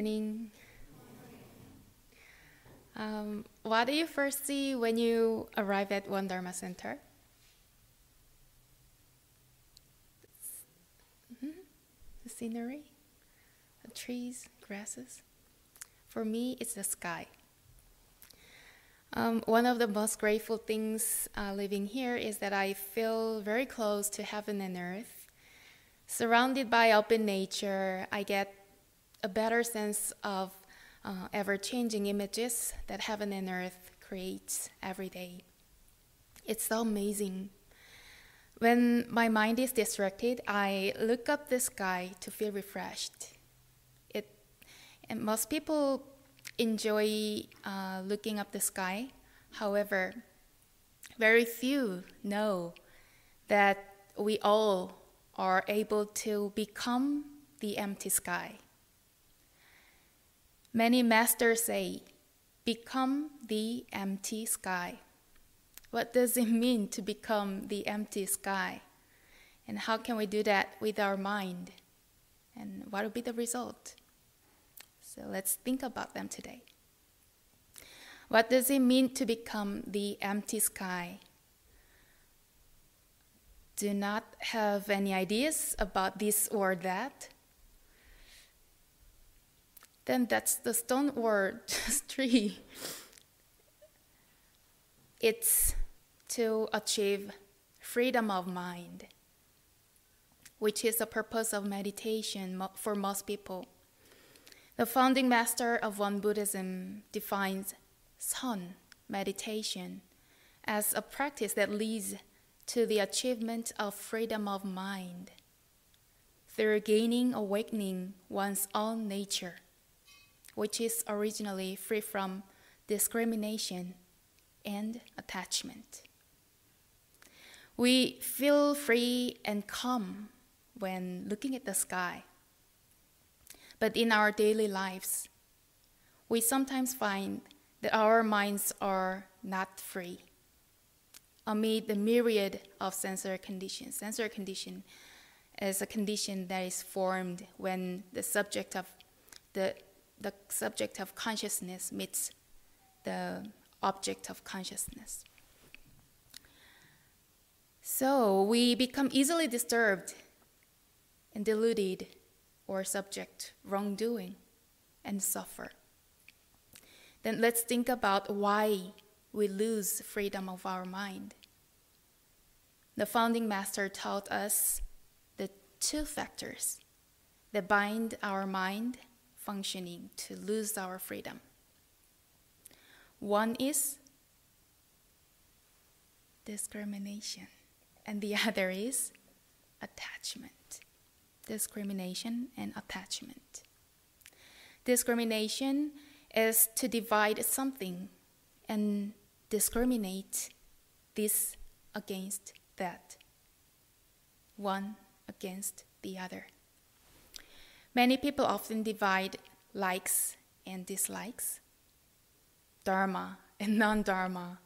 morning. Um, what do you first see when you arrive at Won Dharma Center? Mhm. The scenery, the trees, grasses. For me, it's the sky. Um, one of the most grateful things uh, living here is that I feel very close to heaven and earth. Surrounded by open nature, I get a better sense of uh, ever changing images that heaven and earth creates every day. It's so amazing. When my mind is distracted, I look up the sky to feel refreshed. It, and most people enjoy uh, looking up the sky. However, very few know that we all are able to become the empty sky. Many masters say, become the empty sky. What does it mean to become the empty sky? And how can we do that with our mind? And what will be the result? So let's think about them today. What does it mean to become the empty sky? Do not have any ideas about this or that? Then that's the stone or tree. It's to achieve freedom of mind, which is the purpose of meditation for most people. The founding master of Won Buddhism defines Seon meditation as a practice that leads to the achievement of freedom of mind through gaining awakening one's own nature, which is originally free from discrimination and attachment. We feel free and calm when looking at the sky but in our daily lives, we sometimes find that our minds are not free amid the myriad of sensory conditions. Sensory condition is a condition that is formed when the subject of the, the subject of consciousness meets the object of consciousness. So we become easily disturbed and deluded or subject wrongdoing and suffer. Then let's think about why we lose freedom of our mind. The founding master taught us the two factors that bind our mind functioning to lose our freedom. One is discrimination, and the other is attachment discrimination, and attachment. Discrimination is to divide something and discriminate this against that, one against the other. Many people often divide likes and dislikes, dharma and non dharma,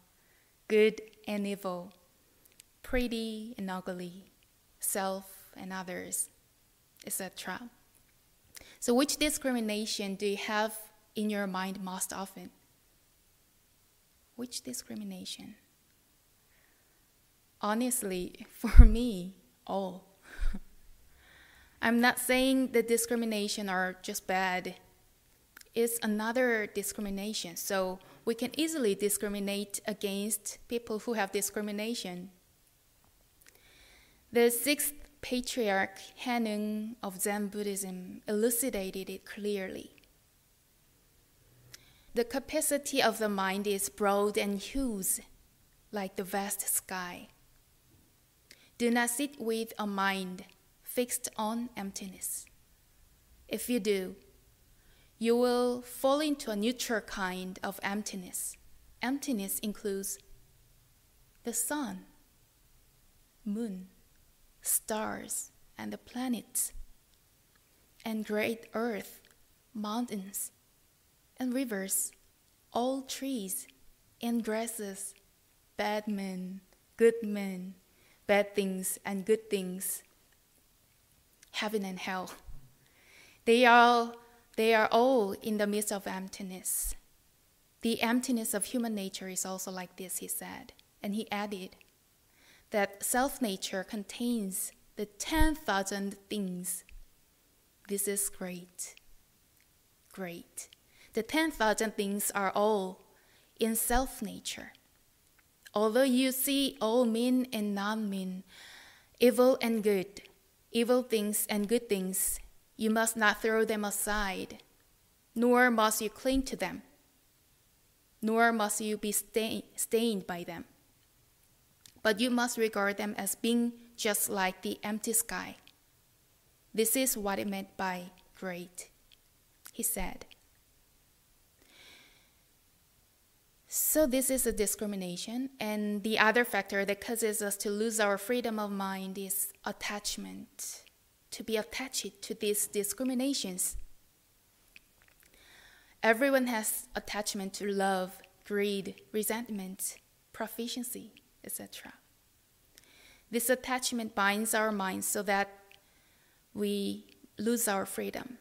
good and evil, pretty and ugly, self and others etc. So, which discrimination do you have in your mind most often? Which discrimination? Honestly, for me, all. I'm not saying the discrimination are just bad. It's another discrimination. So we can easily discriminate against people who have discrimination. The sixth patriarch Huineng of Zen Buddhism elucidated it clearly. The capacity of the mind is broad and huge, like the vast sky. Do not sit with a mind fixed on emptiness. If you do, you will fall into a neutral kind of emptiness. Emptiness includes the sun, moon, stars, and the planets, and great earth, mountains, and rivers, all trees and grasses, bad men, good men, bad things and good things, heaven and hell. They are They are all in the midst of emptiness. The emptiness of human nature is also like this, he said. And he added that self nature contains the 10,000 things. This is great. Great. The 10,000 things are all in self nature. Although you see all mean and non mean, evil and good, evil things and good things, you must not throw them aside, nor must you cling to them, nor must you be stained by them. But you must regard them as being just like the empty sky. This is what it meant by great, he said. So, this is a discrimination. And the other factor that causes us to lose our freedom of mind is attachment, to be attached to these discriminations. Everyone has attachment to love, greed, resentment, proficiency, etc. This attachment binds our minds so that we lose our freedom.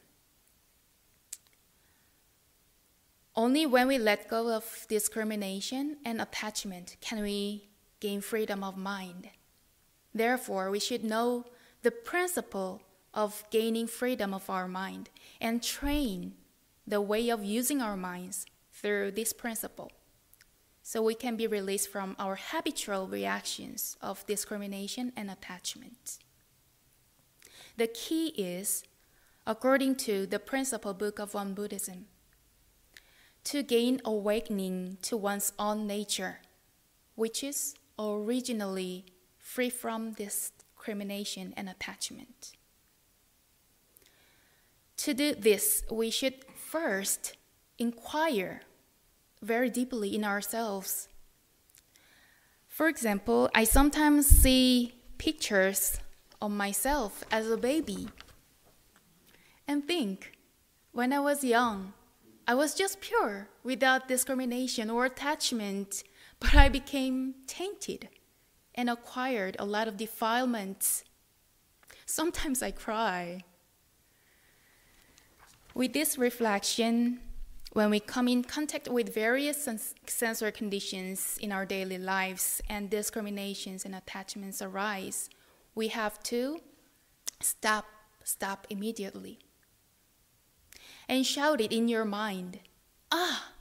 Only when we let go of discrimination and attachment can we gain freedom of mind. Therefore, we should know the principle of gaining freedom of our mind and train the way of using our minds through this principle so we can be released from our habitual reactions of discrimination and attachment. The key is, according to the principle book of Won Buddhism, to gain awakening to one's own nature, which is originally free from discrimination and attachment. To do this, we should first inquire very deeply in ourselves. For example, I sometimes see pictures of myself as a baby and think, when I was young, I was just pure without discrimination or attachment, but I became tainted and acquired a lot of defilements. Sometimes I cry. With this reflection, when we come in contact with various sens- sensory conditions in our daily lives and discriminations and attachments arise, we have to stop, stop immediately and shout it in your mind Ah,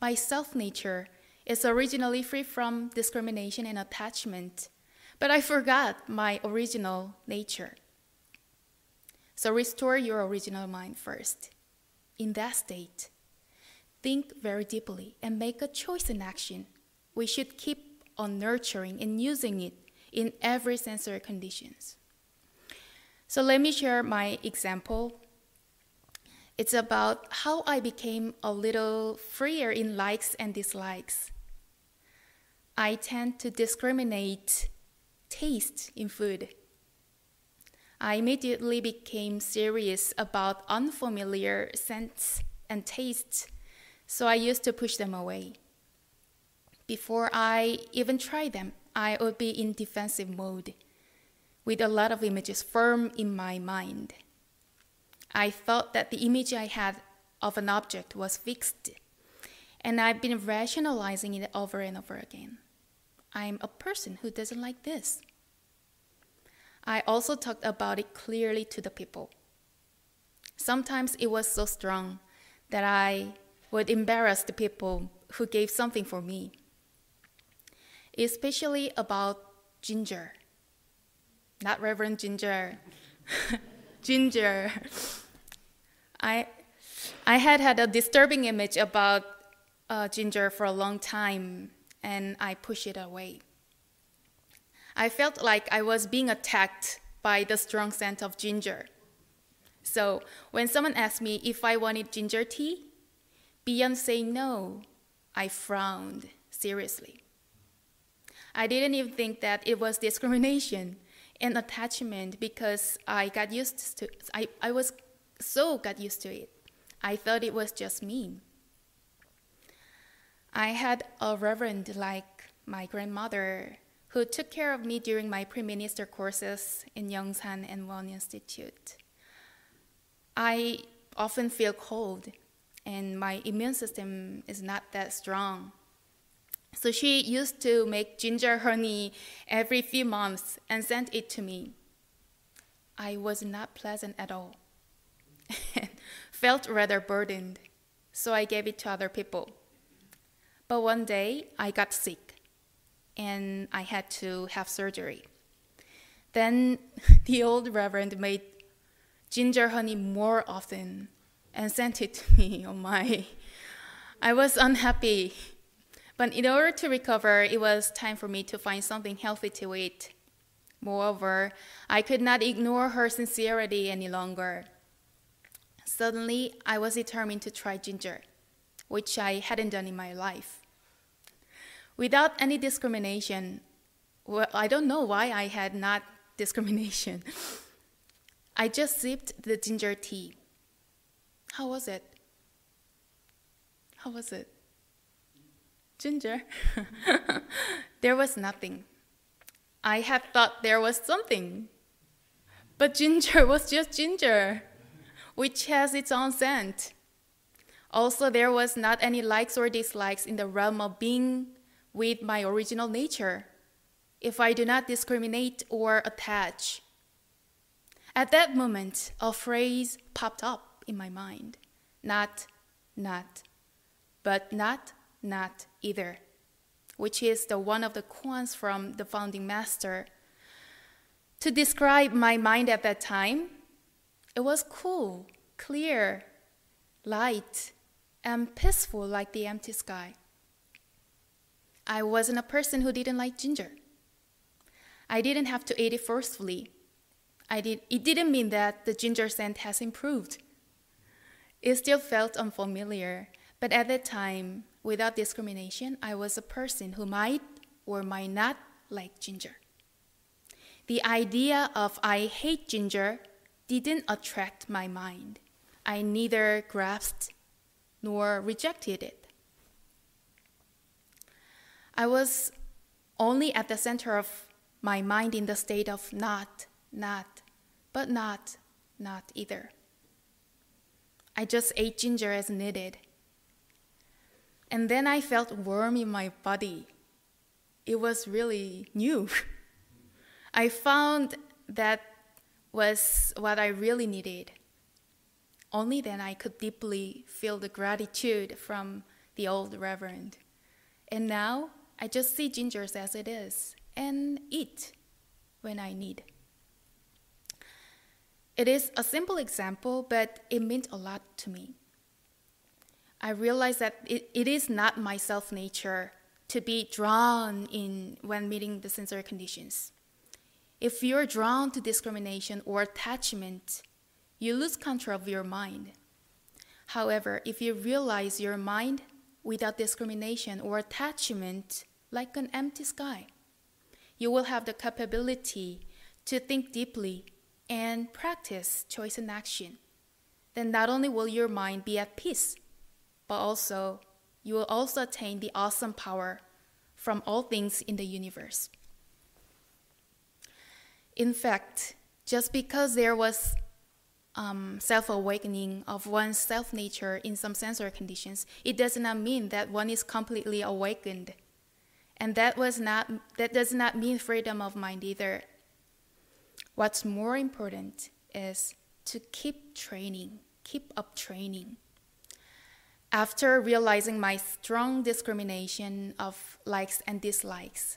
my self nature is originally free from discrimination and attachment, but I forgot my original nature. So restore your original mind first. In that state, think very deeply and make a choice in action. We should keep on nurturing and using it in every sensory conditions. So let me share my example it's about how I became a little freer in likes and dislikes. I tend to discriminate taste in food. I immediately became serious about unfamiliar scents and tastes, so I used to push them away. Before I even try them, I would be in defensive mode, with a lot of images firm in my mind. I thought that the image I had of an object was fixed, and I've been rationalizing it over and over again. I'm a person who doesn't like this. I also talked about it clearly to the people. Sometimes it was so strong that I would embarrass the people who gave something for me, especially about ginger. Not Reverend Ginger. ginger. I, I had had a disturbing image about uh, ginger for a long time, and I pushed it away. I felt like I was being attacked by the strong scent of ginger. So when someone asked me if I wanted ginger tea, beyond saying no, I frowned seriously. I didn't even think that it was discrimination and attachment because I got used to I, I was so got used to it. I thought it was just me. I had a reverend like my grandmother who took care of me during my pre-minister courses in Yongsan and Won Institute. I often feel cold, and my immune system is not that strong. So she used to make ginger honey every few months and sent it to me. I was not pleasant at all felt rather burdened, so I gave it to other people. But one day I got sick and I had to have surgery. Then the old reverend made ginger honey more often and sent it to me. Oh my. I was unhappy. But in order to recover, it was time for me to find something healthy to eat. Moreover, I could not ignore her sincerity any longer. Suddenly, I was determined to try ginger, which I hadn't done in my life. Without any discrimination, well, I don't know why I had not discrimination. I just sipped the ginger tea. How was it? How was it? Ginger? there was nothing. I had thought there was something. But ginger was just ginger, which has its own scent. Also, there was not any likes or dislikes in the realm of being with my original nature if I do not discriminate or attach. At that moment, a phrase popped up in my mind not, not, but not, not either, which is the one of the koans from the founding master. To describe my mind at that time, it was cool, clear, light, and peaceful like the empty sky. I wasn't a person who didn't like ginger. I didn't have to eat it forcefully. I did, it didn't mean that the ginger scent has improved. It still felt unfamiliar, but at that time, without discrimination, I was a person who might or might not like ginger. The idea of I hate ginger didn't attract my mind. I neither grasped nor rejected it. I was only at the center of my mind in the state of not, not, but not, not either. I just ate ginger as needed. And then I felt warm in my body. It was really new. I found that was what I really needed. Only then I could deeply feel the gratitude from the old reverend. And now I just see gingers as it is and eat when I need. It is a simple example, but it meant a lot to me. I realized that it, it is not my self nature to be drawn in when meeting the sensory conditions. If you're drawn to discrimination or attachment, you lose control of your mind. However, if you realize your mind without discrimination or attachment like an empty sky, you will have the capability to think deeply and practice choice and action. Then not only will your mind be at peace, but also you will also attain the awesome power from all things in the universe. In fact, just because there was um, self awakening of one's self nature in some sensory conditions, it does not mean that one is completely awakened and that was not that does not mean freedom of mind either. What's more important is to keep training, keep up training. After realizing my strong discrimination of likes and dislikes,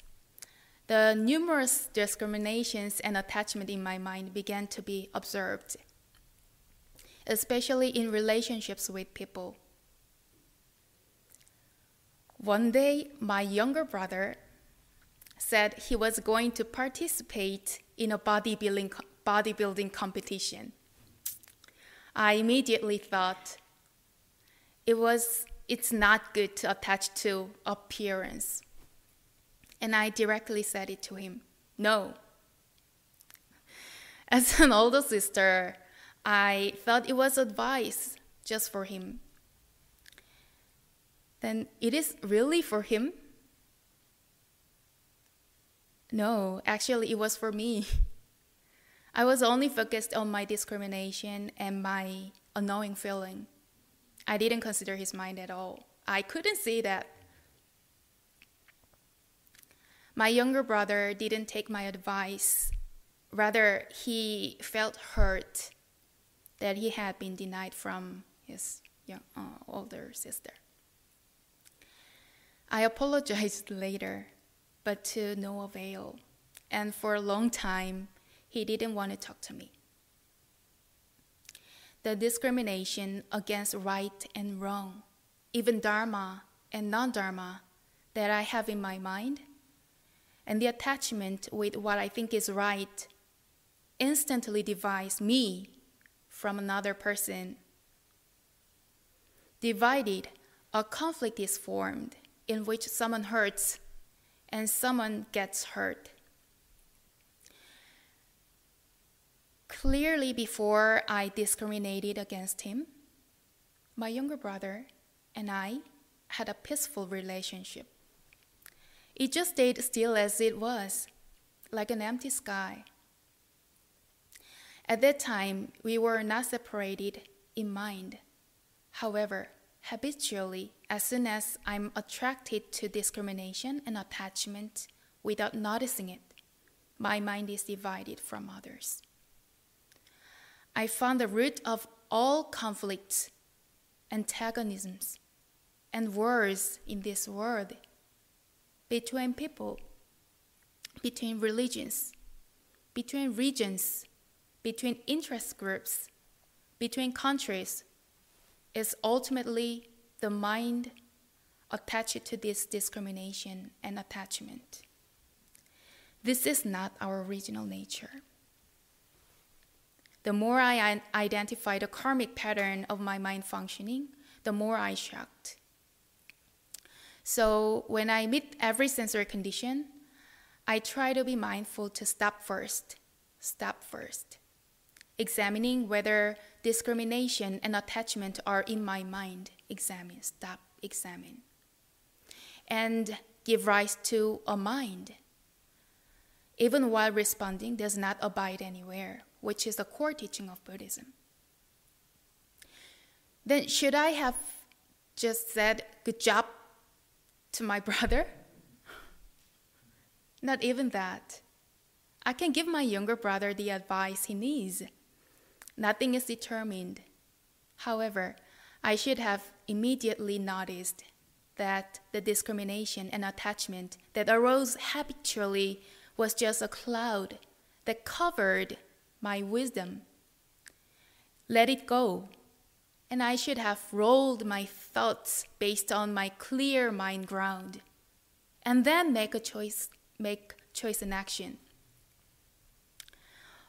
the numerous discriminations and attachment in my mind began to be observed, especially in relationships with people. One day, my younger brother said he was going to participate in a bodybuilding, bodybuilding competition. I immediately thought it was it's not good to attach to appearance. And I directly said it to him. No. As an older sister, I felt it was advice just for him then it is really for him? No, actually, it was for me. I was only focused on my discrimination and my annoying feeling. I didn't consider his mind at all. I couldn't see that. My younger brother didn't take my advice. Rather, he felt hurt that he had been denied from his young, uh, older sister. I apologized later, but to no avail. And for a long time, he didn't want to talk to me. The discrimination against right and wrong, even Dharma and non Dharma, that I have in my mind, and the attachment with what I think is right instantly divides me from another person. Divided, a conflict is formed in which someone hurts and someone gets hurt. Clearly, before I discriminated against him, my younger brother and I had a peaceful relationship. It just stayed still as it was, like an empty sky. At that time, we were not separated in mind. However, habitually, as soon as I'm attracted to discrimination and attachment without noticing it, my mind is divided from others. I found the root of all conflicts, antagonisms, and wars in this world between people, between religions, between regions, between interest groups, between countries, is ultimately the mind attached to this discrimination and attachment. This is not our original nature. The more I identify the karmic pattern of my mind functioning, the more I shocked. So when I meet every sensory condition, I try to be mindful to stop first, stop first, examining whether discrimination and attachment are in my mind. Examine, stop, examine. And give rise to a mind. Even while responding, does not abide anywhere, which is the core teaching of Buddhism. Then, should I have just said, Good job to my brother? Not even that. I can give my younger brother the advice he needs Nothing is determined. However, I should have immediately noticed that the discrimination and attachment that arose habitually was just a cloud that covered my wisdom. Let it go. And I should have rolled my thoughts based on my clear mind ground and then make a choice, make choice and action.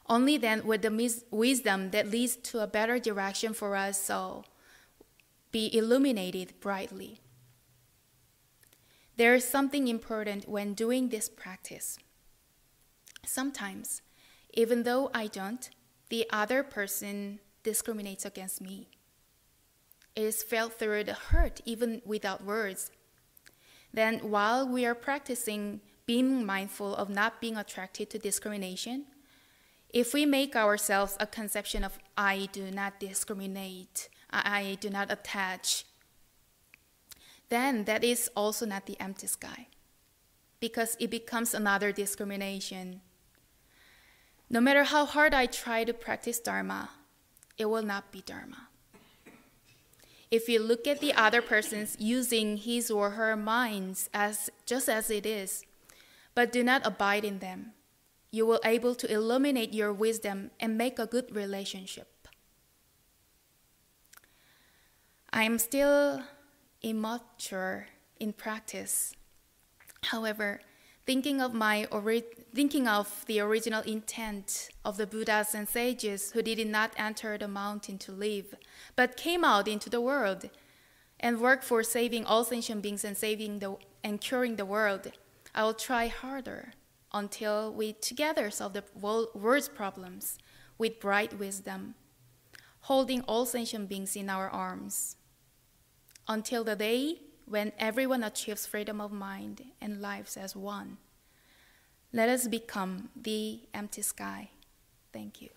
Only then would the wisdom that leads to a better direction for us all be illuminated brightly. There is something important when doing this practice. Sometimes, even though I don't, the other person discriminates against me. It is felt through the hurt, even without words. Then, while we are practicing being mindful of not being attracted to discrimination, if we make ourselves a conception of I do not discriminate, I do not attach, then that is also not the empty sky because it becomes another discrimination. No matter how hard I try to practice Dharma, it will not be Dharma. If you look at the other person's using his or her minds as just as it is, but do not abide in them, you will able to illuminate your wisdom and make a good relationship. I am still immature in practice. However, thinking of my ori- thinking of the original intent of the Buddhas and sages who did not enter the mountain to live, but came out into the world and worked for saving all sentient beings and saving the and curing the world, I will try harder until we together solve the world's problems with bright wisdom, holding all sentient beings in our arms, until the day when everyone achieves freedom of mind and lives as one. Let us become the empty sky. Thank you.